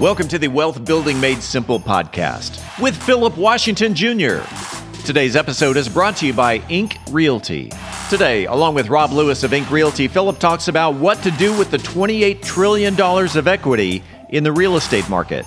Welcome to the Wealth Building Made Simple podcast with Philip Washington Jr. Today's episode is brought to you by Ink Realty. Today, along with Rob Lewis of Ink Realty, Philip talks about what to do with the $28 trillion of equity in the real estate market.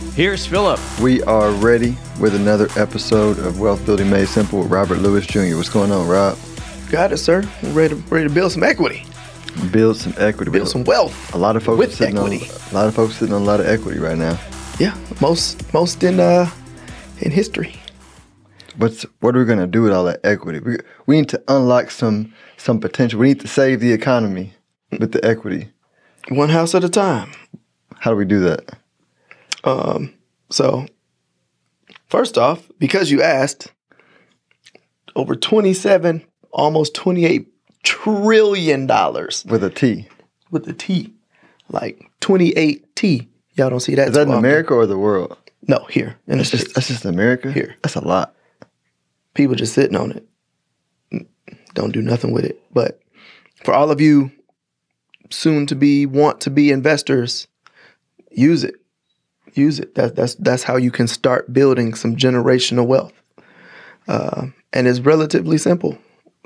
Here's Philip. We are ready with another episode of Wealth Building Made Simple with Robert Lewis Jr. What's going on, Rob? Got it, sir. We're ready to, ready to build some equity. Build some equity. Build some wealth. A lot of folks with sitting equity. on a lot of folks sitting on a lot of equity right now. Yeah, most most in uh in history. What's what are we gonna do with all that equity? We we need to unlock some some potential. We need to save the economy with the equity. One house at a time. How do we do that? Um, so first off, because you asked, over twenty-seven, almost twenty-eight trillion dollars With a T. with a T, like twenty-eight T. Y'all don't see that. Is that in often. America or the world? No, here the That's just, that's just America? Here. That's a lot. people just sitting on it. Don't do nothing with it. But for all of you soon to be want to be investors, use it. Use it. That, that's that's how you can start building some generational wealth. Uh, and it's relatively simple.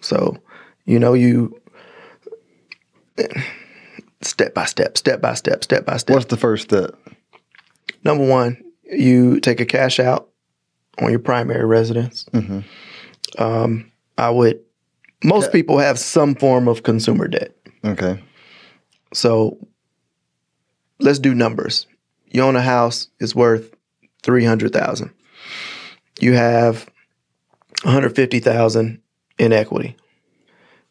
So, you know, you step by step, step by step, step by step. What's the first step? Number one, you take a cash out on your primary residence. Mhm. Um, I would. Most people have some form of consumer debt. Okay. So let's do numbers. You own a house; it's worth three hundred thousand. You have one hundred fifty thousand in equity.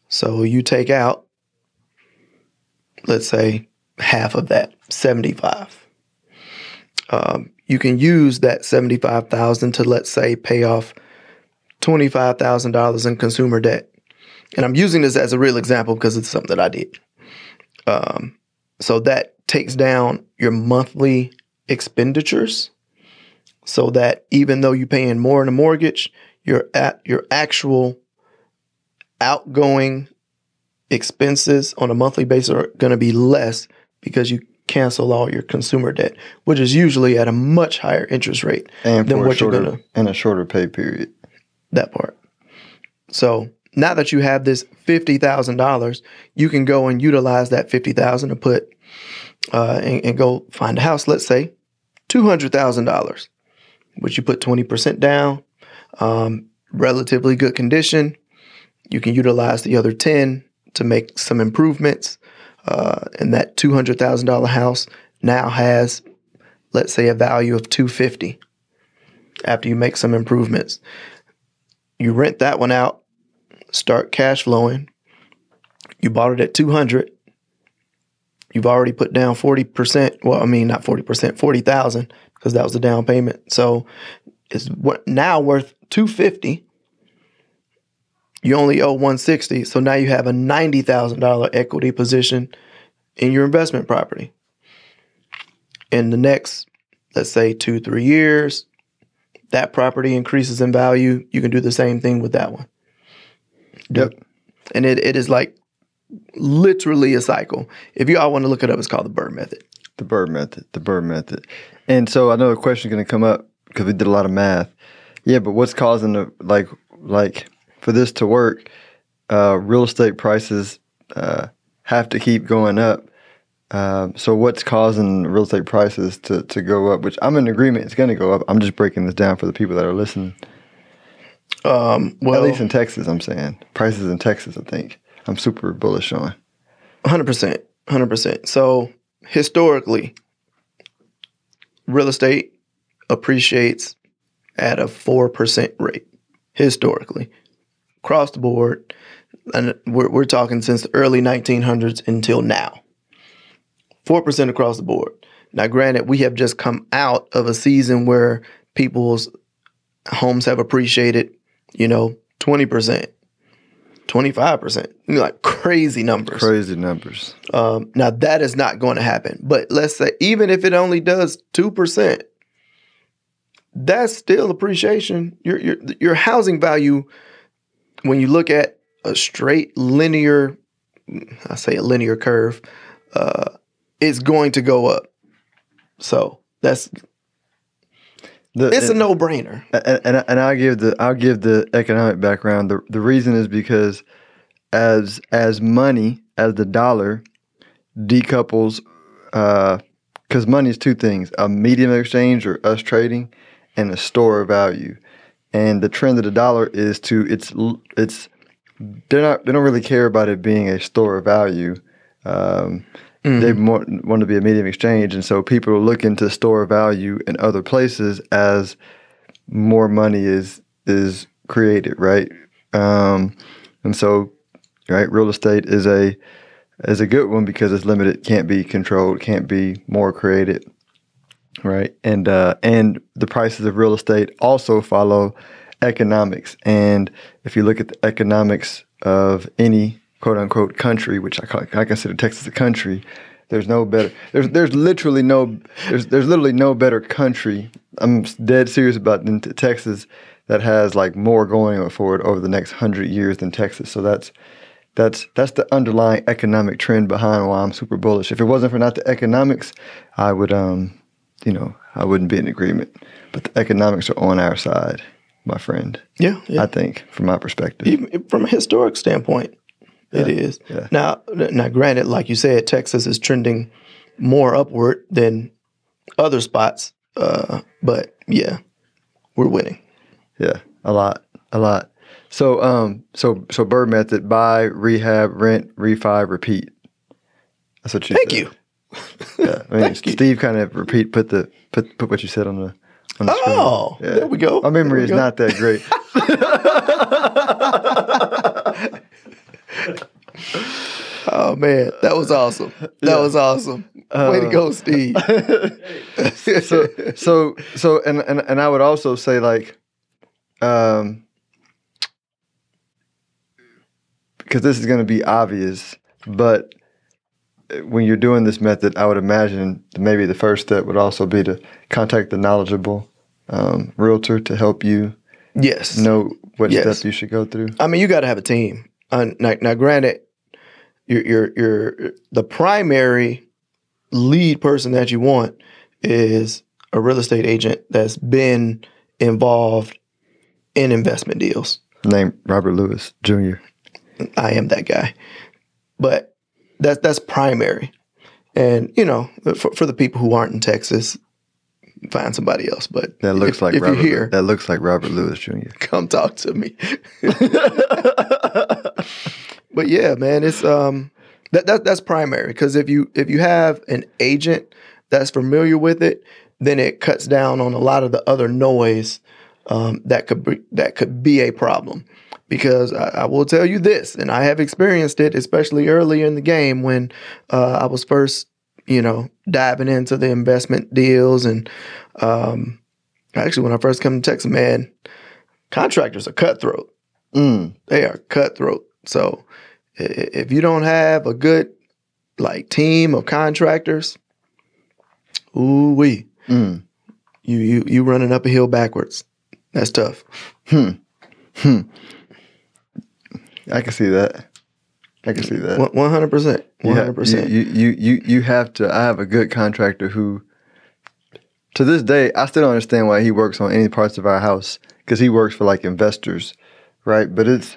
So you take out, let's say, half of that, seventy-five. Um, you can use that seventy-five thousand to let's say pay off twenty-five thousand dollars in consumer debt. And I'm using this as a real example because it's something that I did. Um, so that takes down your monthly expenditures so that even though you're paying more in a mortgage, your at your actual outgoing expenses on a monthly basis are going to be less because you cancel all your consumer debt, which is usually at a much higher interest rate And than what you're going to and a shorter pay period. that part. So now that you have this fifty thousand dollars, you can go and utilize that fifty thousand to put uh, and, and go find a house. Let's say two hundred thousand dollars, which you put twenty percent down, um, relatively good condition. You can utilize the other ten to make some improvements, uh, and that two hundred thousand dollar house now has, let's say, a value of two fifty. After you make some improvements, you rent that one out, start cash flowing. You bought it at 200. You've already put down 40%. Well, I mean, not 40%, 40,000 because that was the down payment. So it's now worth 250. You only owe 160. So now you have a $90,000 equity position in your investment property. In the next, let's say, two, three years, that property increases in value, you can do the same thing with that one. Yep. And it, it is like literally a cycle. If you all want to look it up, it's called the BRRRR method. The Bird method. The Bird method. And so I know a question is going to come up because we did a lot of math. Yeah, but what's causing the like like for this to work? Uh, real estate prices uh, have to keep going up. Um, so what's causing real estate prices to, to go up? Which I'm in agreement, it's going to go up. I'm just breaking this down for the people that are listening. Um, well, At least in Texas, I'm saying prices in Texas. I think I'm super bullish on. 100%. 100%. So historically, real estate appreciates at a 4% rate historically across the board. And we're, we're talking since the early 1900s until now. 4% across the board. Now, granted, we have just come out of a season where people's homes have appreciated, you know, 20%, 25%, you know, like crazy numbers. Crazy numbers. Um, now, that is not going to happen. But let's say, even if it only does 2%, that's still appreciation. Your, your, your housing value, when you look at a straight linear, I say a linear curve, uh, is going to go up. So that's The- it's a no brainer. and, and and I'll give the I'll give the economic background. The the reason is because as as money as the dollar decouples, because money is two things: a medium of exchange or us trading, and a store of value. And the trend of the dollar is to it's it's they're not they don't really care about it being a store of value. Um, They more, want to be a medium exchange, and so people are looking to store value in other places as more money is is created, right? Um, and so, right, real estate is a is a good one because it's limited, can't be controlled, can't be more created, right? And uh, and the prices of real estate also follow economics. And if you look at the economics of any quote unquote country, which I, call, I consider Texas a country, there's no better. There's there's literally no there's there's literally no better country. I'm dead serious about than Texas that has like more going for it over the next hundred years than Texas. So that's that's that's the underlying economic trend behind why I'm super bullish. If it wasn't for not the economics, I would um you know I wouldn't be in agreement. But the economics are on our side, my friend. Yeah, yeah. I think from my perspective. Even from a historic standpoint, it is. yeah. Now, now, granted, like you said, Texas is trending more upward than other spots. Uh, but yeah, we're winning. Yeah, a lot, a lot. So, um, so, so Bird method: buy, rehab, rent, refi, repeat. That's what you. Thank said. you. Yeah, I mean. Steve kind of repeat put the put put what you said on the. On the screen. Oh, there we go. My memory is go. not that great. Oh man, that was awesome. That was awesome. Way to go, Steve. so, so, so, and and and I would also say like, um, because this is going to be obvious, but when you're doing this method, I would imagine that maybe the first step would also be to contact the knowledgeable um, realtor to help you yes. know what Yes. step you should go through. I mean, you got to have a team. Uh, now, now, granted, you're, you're, you're, the primary lead person that you want is a real estate agent that's been involved in investment deals. Name Robert Lewis Jr. I am that guy, but that's that's primary. And you know, for, for the people who aren't in Texas, find somebody else. But That looks if, like if Robert. you're here, That looks like Robert Lewis Jr. come talk to me. but yeah, man, it's um that, that that's primary because if you if you have an agent that's familiar with it, then it cuts down on a lot of the other noise um, that could be that could be a problem. Because I, I will tell you this, and I have experienced it, especially early in the game when uh, I was first, you know, diving into the investment deals, and um, actually when I first come to Texas, man, contractors are cutthroat Mm. they are cutthroat. So if you don't have a good like team of contractors, ooh wee, Mm. you you you running up a hill backwards. That's tough. Hmm. Hmm. I can see that. I can see that. One hundred percent. One hundred percent. You, you, you, you have to. I have a good contractor who, to this day, I still don't understand why he works on any parts of our house because he works for like investors, right? But it's,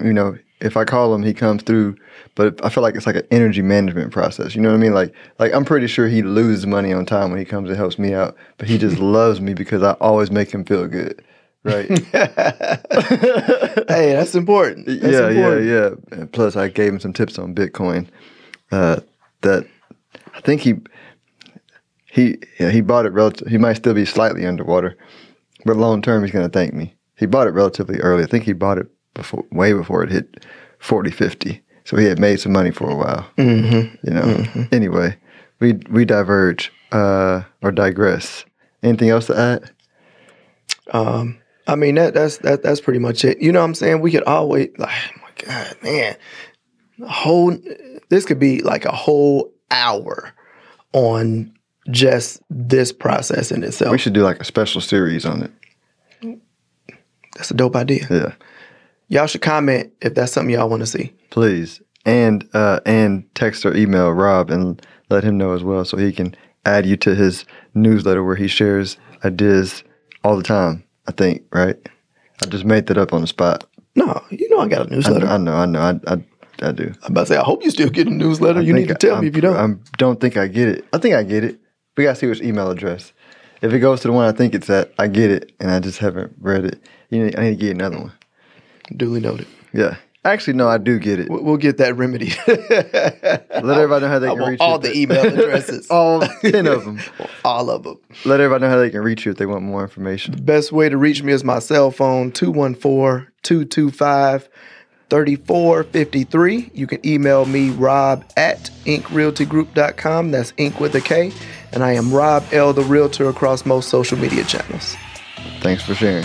you know, if I call him, he comes through. But I feel like it's like an energy management process. You know what I mean? Like, like I'm pretty sure he loses money on time when he comes and helps me out, but he just loves me because I always make him feel good, right? hey, that's important. That's yeah, important. yeah, yeah. And plus, I gave him some tips on Bitcoin. Uh, that I think he he yeah, he bought it relative. He might still be slightly underwater, but long term, he's going to thank me. He bought it relatively early. I think he bought it before, way before it hit 40, 50. So he had made some money for a while. Mm-hmm. You know. Anyway, we we diverge. uh, or digress. Anything else to add? Um, I mean that that's that that's pretty much it. You know what I'm saying? We could always like oh my God, man. A whole this could be like a whole hour on just this process in itself. We should do like a special series on it. That's a dope idea. Yeah, Y'all should comment if that's something y'all want to see. please. And uh, and text or email Rob and let him know as well, so he can add you to his newsletter where he shares ideas all the time. I think right. I just made that up on the spot. No, you know I got a newsletter. know, I know, I know, I, I, I do. I'm about to say, I hope you still get a newsletter. you need to tell I, me if you don't. I don't think I get it. I think I get it. We gotta see which email address. If it goes to the one I think it's at, I get it, and I just haven't read it. You need, I need to get another one. Duly noted. Yeah. Actually, no, I do get it. We- We'll get that remedy. Let everybody know how they can reach all you. the email addresses. all ten of them. all of them. Let everybody know how they can reach you if they want more information. The Best way to reach me is my cell phone, 214 225 3453. You can email me, rob at inkrealtygroup.com. That's ink with a K. And I am Rob L, the realtor, across most social media channels. Thanks for sharing.